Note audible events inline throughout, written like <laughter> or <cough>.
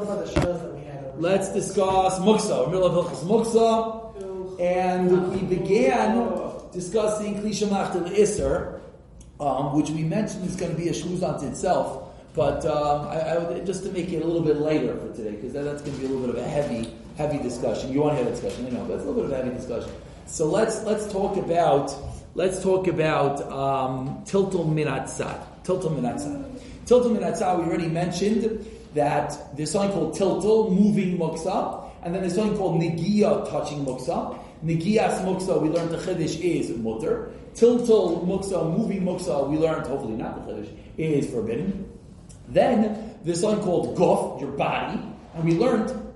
talk about the shows that we had. Let's discuss muksa. We're middle of Hilchas muksa, and we began discussing Klisha Machtel Isser, um, which we mentioned is going to be a shmuz unto itself. But um, I, I would, just to make it a little bit lighter for today, because that, that's going to be a little bit of a heavy, heavy discussion. You want to have a discussion, I know, but it's a little bit of a heavy discussion. So let's let's talk about let's talk about um, tiltul minatzad. Tiltul minatzad. Tiltul minatzad. We already mentioned that there's something called tiltul, moving muksa, and then there's something called negia, touching muksa. Negias muksa, we learned the chiddush is mutter. Tiltul muksa, moving muksa, we learned hopefully not the chiddush is forbidden. Then there's something called guf, your body, and we learned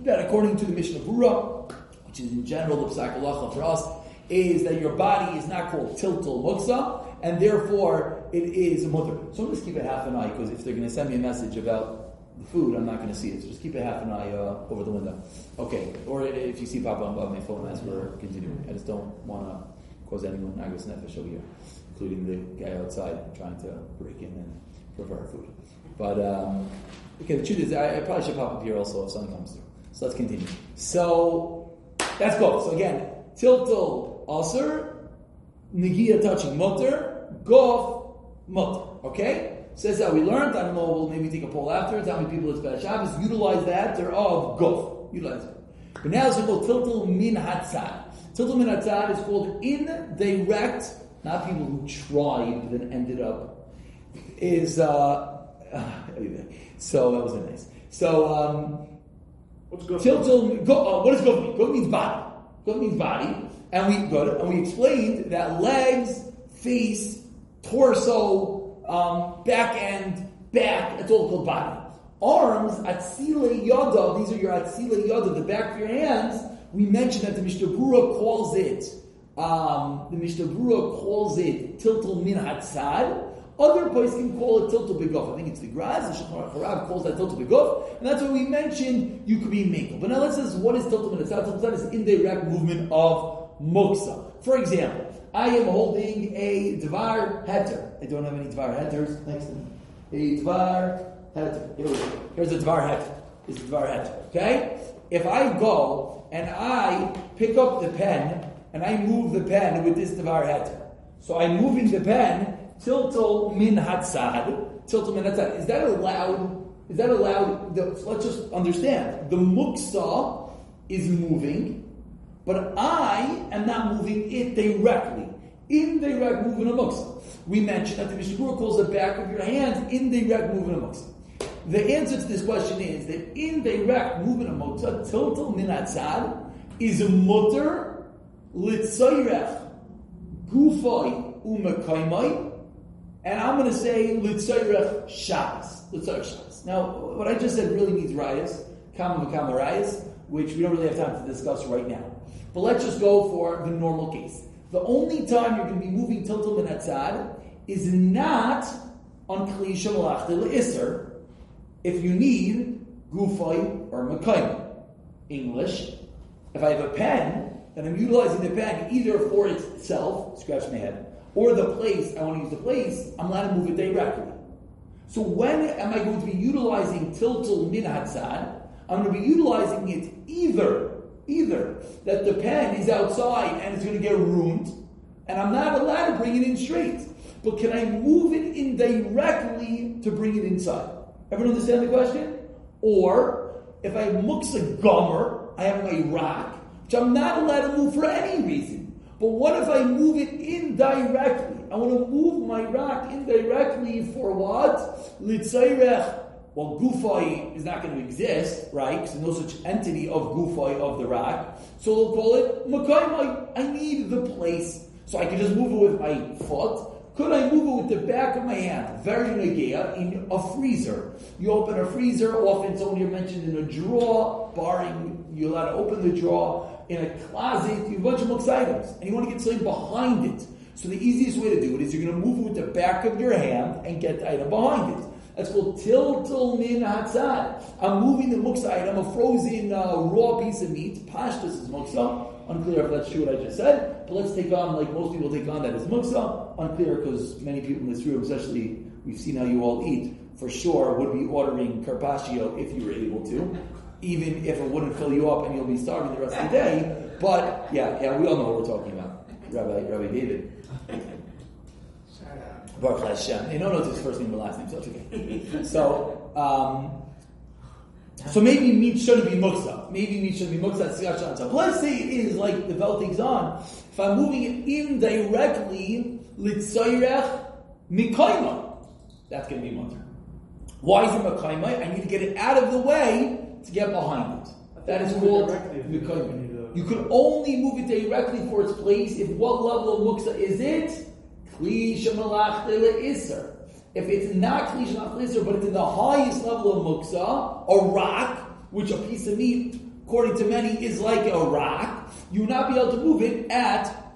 that according to the Mishnah Berurah, which is in general the Psak Halacha for us, is that your body is not called tiltul muksa, and therefore it is a mutter. So I'm just keep it half an eye because if they're going to send me a message about food, I'm not going to see it. So just keep it half an eye uh, over the window. Okay. Or if you see pop up on my phone as we're continuing, I just don't want to cause anyone agus nefesh over here, including the guy outside trying to break in and prepare food. But um, okay, the truth is, I, I, probably should pop up here also if something comes through. So let's continue. So that's go. So again, tiltul aser, negia touching mutter, gof mutter. Okay, says that we learned. I don't know. We'll maybe take a poll afterwards. How many people it's bad Shabbos utilize that? They're of gof. Utilize it. But now it's called tiltul min hatzad. Tiltul min hatzad is called indirect. Not people who tried but then ended up. Is uh, so that was nice. So um, What's tiltul. Go, uh, what does go mean? Go means body. Go means body, and we good, and we explained that legs, face, torso, um, back end, back. It's all called body. Arms, atzile yada. These are your atzile yada, the back of your hands. We mentioned that the Mishnah Berurah calls it. Um, the Mishnah Berurah calls it tiltul min hatzad. Other places can call it tiltul begof. I think it's the Graz, the Shulchan calls that tiltul begof, and that's why we mentioned you could be mingled. But now let's say what is tiltul min? Tiltul is indirect movement of moksa. For example, I am holding a dvar heter. I don't have any dvar heters next to me. A dvar heter. Here we go. Here's a dvar heter. This is dvar heter. Okay? If I go and I pick up the pen and I move the pen with this dvar heter, so I'm moving the pen tiltul min hatzad. Tiltul min hatzad. Is that allowed? Is that allowed? The, let's just understand. The muksa is moving, but I am not moving it directly. Indirect movement of muksa. We mentioned that the Mishnah calls the back of your hands indirect movement of muksa. The answer to this question is that indirect movement of muksa, tiltul min hatzad, is a mutter litzayrech gufay umakaymay and I'm going to say Litzayrech Shabbos. Litzayrech Shabbos. Now, what I just said really means rayas, kama v'kama rayas, which we don't really have time to discuss right now. But let's just go for the normal case. The only time you're going to be moving tiltul min hatzad is not on kli shemalach iser if you need gufay or makayim. English. If I have a pen, then I'm utilizing the pen either for itself, scratch my head, or the place, I want to use the place, I'm allowed to move it directly. So when am I going to be utilizing tiltul min hatzad? I'm going to be utilizing it either, either that the pen is outside and it's going to get ruined, and I'm not allowed to bring it in straight. But can I move it in directly to bring it inside? Everyone understand the question? Or if I have muksa gomer, I have my rock, which I'm not allowed to move for any reason. But what if I move it indirectly? I want to move my rock indirectly for what? Litzayrech. Well, gufay is not going to exist, right? Because no such entity of gufay of the rock. So they'll call it makaymai. I need the place. So I can just move it with my foot. Could I move it with the back of my hand? Very negia in a freezer. You open a freezer, often it's only mentioned in a drawer, barring you're allowed to open the drawer. In a closet, you have a bunch of books items, and you want to get something behind it. So the easiest way to do it is you're going to move it with the back of your hand and get the item behind it. That's called tiltul min hatzad. I'm moving the muksa item, a frozen uh, raw piece of meat. Pashtas is muksa. Unclear if that's true what I just said. But let's take on, like most people take on that as muksa. Unclear because many people in this room, especially we've seen how you all eat. for sure would be ordering carpaccio if you were able to, even if it wouldn't fill you up and you'll be starving the rest of the day. But yeah, yeah, we all know what we're talking about, Rabbi Rabbi David. Baruch Hashem. They don't know his first name or last name, so it's okay. <laughs> so, um, so maybe meat shouldn't be muksa. Maybe meat should be muksa So let's say it is like the belt Veltig's on. If I'm moving it indirectly, litzayrech mikoima. That's going to be mutter. Why is it mikoima? I need to get it out of the way to get behind it. That is called mikoima. You could only move it directly for its place if what level of muksa is it? Kli iser. If it's not kli shemalach iser, but it's in the highest level of muksa, a rock, which a piece of meat, according to many, is like a rock, you will not be able to move it at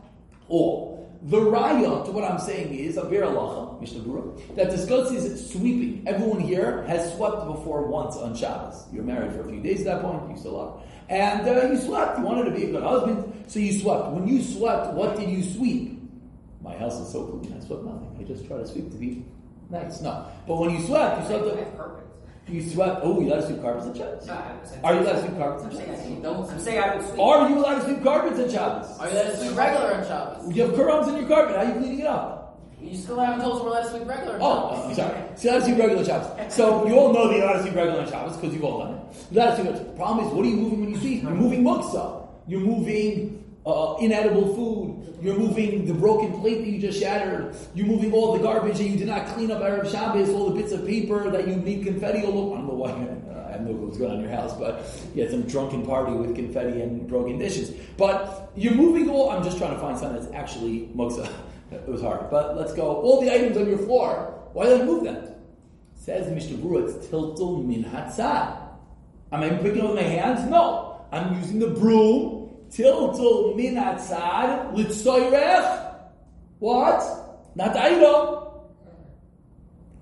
all. The raya to what I'm saying is a Biur Halacha, Mishnah Berurah, that discusses sweeping. Everyone here has swept before once on Shabbos. You're married for a few days at that point, you still are. And uh, you swept. You wanted to be a good husband, so you swept. When you swept, what did you sweep? My house is so clean, I swept nothing. I just try to sweep to be nice. No. But when you swept, you swept the. carpets. You swept. Oh, you allowed to sweep carpets on Shabbos? No, Are you allowed to sweep carpets on I'm saying I don't. I'm saying I don't sweep. Are you allowed to sweep carpets on Shabbos? Are you allowed to sweep regular on Shabbos? You have crumbs in your carpet. How are you cleaning it up? You still haven't told us we're allowed to sweep regular Oh, Shabbos. I'm sorry. So you allowed to sweep regular Shabbos. So you all know that you're allowed to sweep regular Shabbos because you've all done it. You're allowed to sweep. The problem is, what are you moving when you sweep? You're moving muksa. You're moving uh, inedible food. You're moving the broken plate that you just shattered. You're moving all the garbage that you did not clean up Erev Shabbos, all the bits of paper that you need confetti all over. I don't know why. <laughs> I clue what's going on in your house, but you had some drunken party with confetti and broken dishes. But you're moving all. I'm just trying to find something that's actually moksa. <laughs> It was hard, but let's go. All the items on your floor. Why don't you move them? Says Mishnah Berurah, it's tiltul min hatzad. Am I picking up with my hands? No. I'm using the broom. Tiltul min hatzad litzoyrech. What? Not item.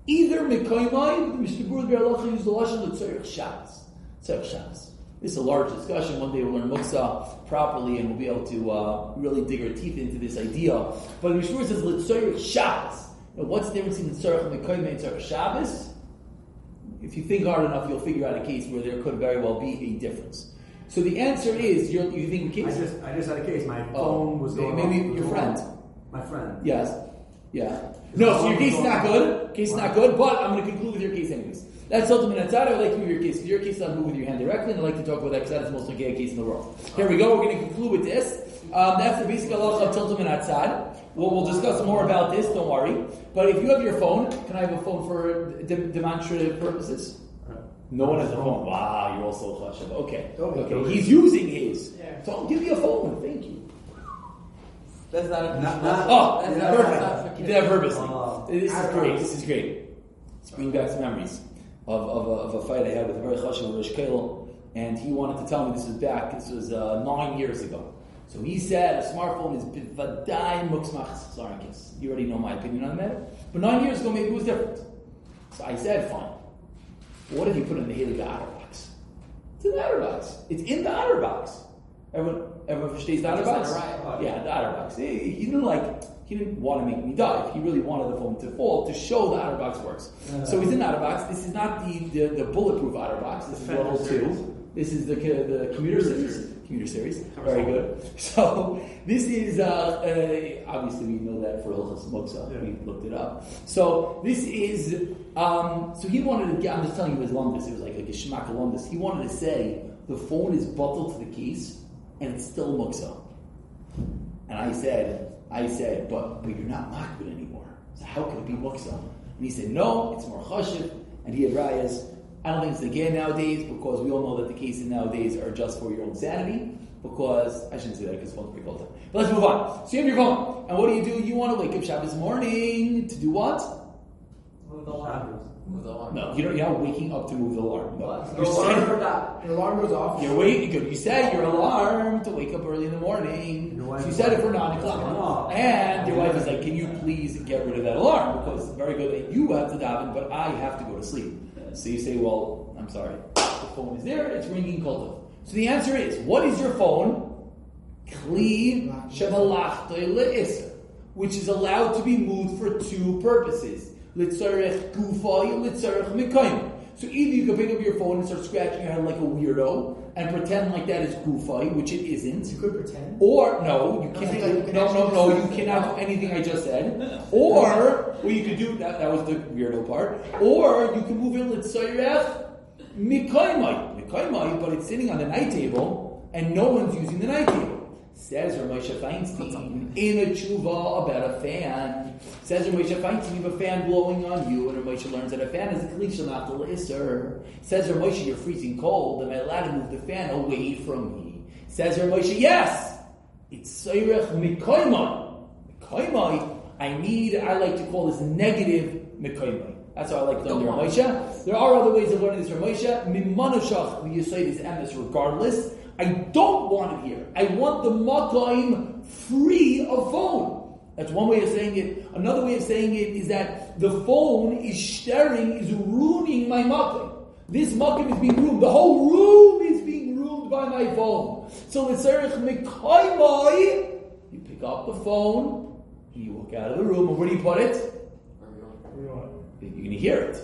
Either mikoymai, the Mishnah Berurah used the lashon litzoyrech Shabbos. Tzorech Shabbos. This is a large discussion. One day we'll learn Muksa properly and we'll be able to uh, really dig our teeth into this idea. But the Mishnah says Litzoyrech Shabbos. Now, what's the difference between Tzorech and Mikoymai and Tzorech Shabbos? If you think hard enough, you'll figure out a case where there could very well be a difference. So the answer is, you're, you think I just, I just had a case. My phone Oh, was may- going maybe your friend. My friend. Yes. Yeah. No, so your case is not good. Case is not good, but I'm going to conclude with your case anyways. That's ultimate atzad. I would like to move your case. Your case is not move with your hand directly, and I'd like to talk about that because that's the most okay case in the world. Here we go. We're going to conclude with this. Um, that's the basic halacha of tiltul min hatzad. We'll, we'll discuss more about this. Don't worry. But if you have your phone, can I have a phone for de- demonstrative purposes? No one has a phone. Wow, you're also chashav. Okay. Okay. He's using his. Yeah. So give me a phone. Thank you. That's not a Not- not- Oh, that's Yeah, not, perfect. that's not You did have purposely. Uh, this is great. This is great. It's bringing back some memories of, of, a, of a fight I had with a very chashav Rosh Kollel, and he wanted to tell me this was back. This was uh, nine years ago. So he said a smartphone is bivadai muksmach zarkis. You already know my opinion on that. But nine years ago, maybe it was different. So I said, fine. What if you put it in the Heliga OtterBox? It's in the outer box. It's in the outer box. Everyone, everyone verstees the not right. Yeah, the OtterBox. He, he didn't like. He didn't want to make me dive. He really wanted the phone to fall to show the outer box works. So he's in the outer box. This is not the, the, the bulletproof OtterBox. This is level two. This is the the commuter series. Commuter series. Very good. <laughs> So this is uh, uh, obviously we know that for Hilchas Moksa. Yeah. We looked it up. So this is. Um, so he wanted to get. I'm just telling you his lumbus. It was like a shmaka lumbus. He wanted to say the phone is bottled to the case and it's still Moksa. And I said, I said, but but you're not makbid anymore. So how could it be muksa? And he said, no, it's more chashiv. And he had rayas. I don't think it's the game nowadays because we all know that the cases nowadays are just for your own sanity. Because I shouldn't say that because phone's pretty cold. But let's move on. So you have your phone, and what do you do? You want to wake up Shabbos morning to do what? Move the alarm. Move the alarm. No, you don't. You're not waking up to move the alarm. No, you're Your alarm saying- forgot. Your alarm goes off. you're waiting. Good. You said your alarm to wake up early in the morning. Your wife You is said it for nine o'clock, and your wife is like, "Can you please get rid of that alarm? Because it's very good that you have to daven, but I have to go to sleep." So you say, "Well, I'm sorry. The phone is there. It's ringing kultiv." So the answer is, what is your phone? Kli shemalachtoy le'isr, which is allowed to be moved for two purposes. litzarech gufay, litzarech mikayim. So either you can pick up your phone and start scratching your head like a weirdo and pretend like that is gufay, which it isn't. You could pretend. Or no, you can't. I you do, can no, no, no. You cannot do anything I just said. Or what you could do that that was the weirdo part. Or you can move it litzayrech mikaymai mikaymai, but it's sitting on the night table and no one's using the night table. Says Ramosha Feinstein in a tshuva about a fan. Says Ramosha Feinstein, you have a fan blowing on you, and Ramosha learns that a fan is a klisha, not the isser. Says Ramosha, you're freezing cold, am I allowed to move the fan away from me? Says Ramosha, yes. It's Seirech Mikoimai. Mikoimai, I need, I like to call this negative Mikoimai. That's how I like to learn Ramosha. There are other ways of learning this Ramosha. Mimanashach, the Yisrael is emes regardless. I don't want it here. I want the Makaim free of phone. That's one way of saying it. Another way of saying it is that the phone is staring, is ruining my Makaim. This Makaim is being ruined. The whole room is being ruined by my phone. So it's Erich Mikaimai. You pick up the phone, and you walk out of the room, and where do you put it? You're going to hear it.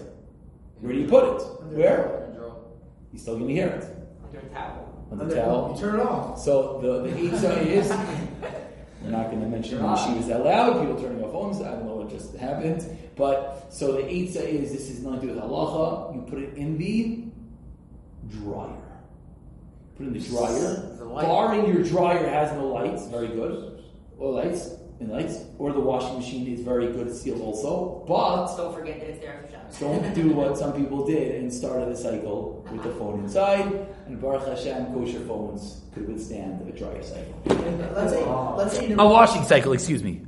Where do you put it? Where? You're still going to hear it. On the towel. You turn it off. So the the Eitzah is we're not going to mention the yeshivas out loud. People turning off phones. I don't know what just happened, but so the Eitzah is this is not to do with halacha. You put it in the dryer. Put it in the dryer. The. Barring your dryer has no lights, very good. Or lights, and lights. Or the washing machine is very good sealed also. But Don't forget that it's there after Shabbos. don't do what some people did and started a cycle with the phone inside. And Baruch Hashem, kosher phones could withstand a dryer cycle. Let's say, let's say. A washing cycle, excuse me.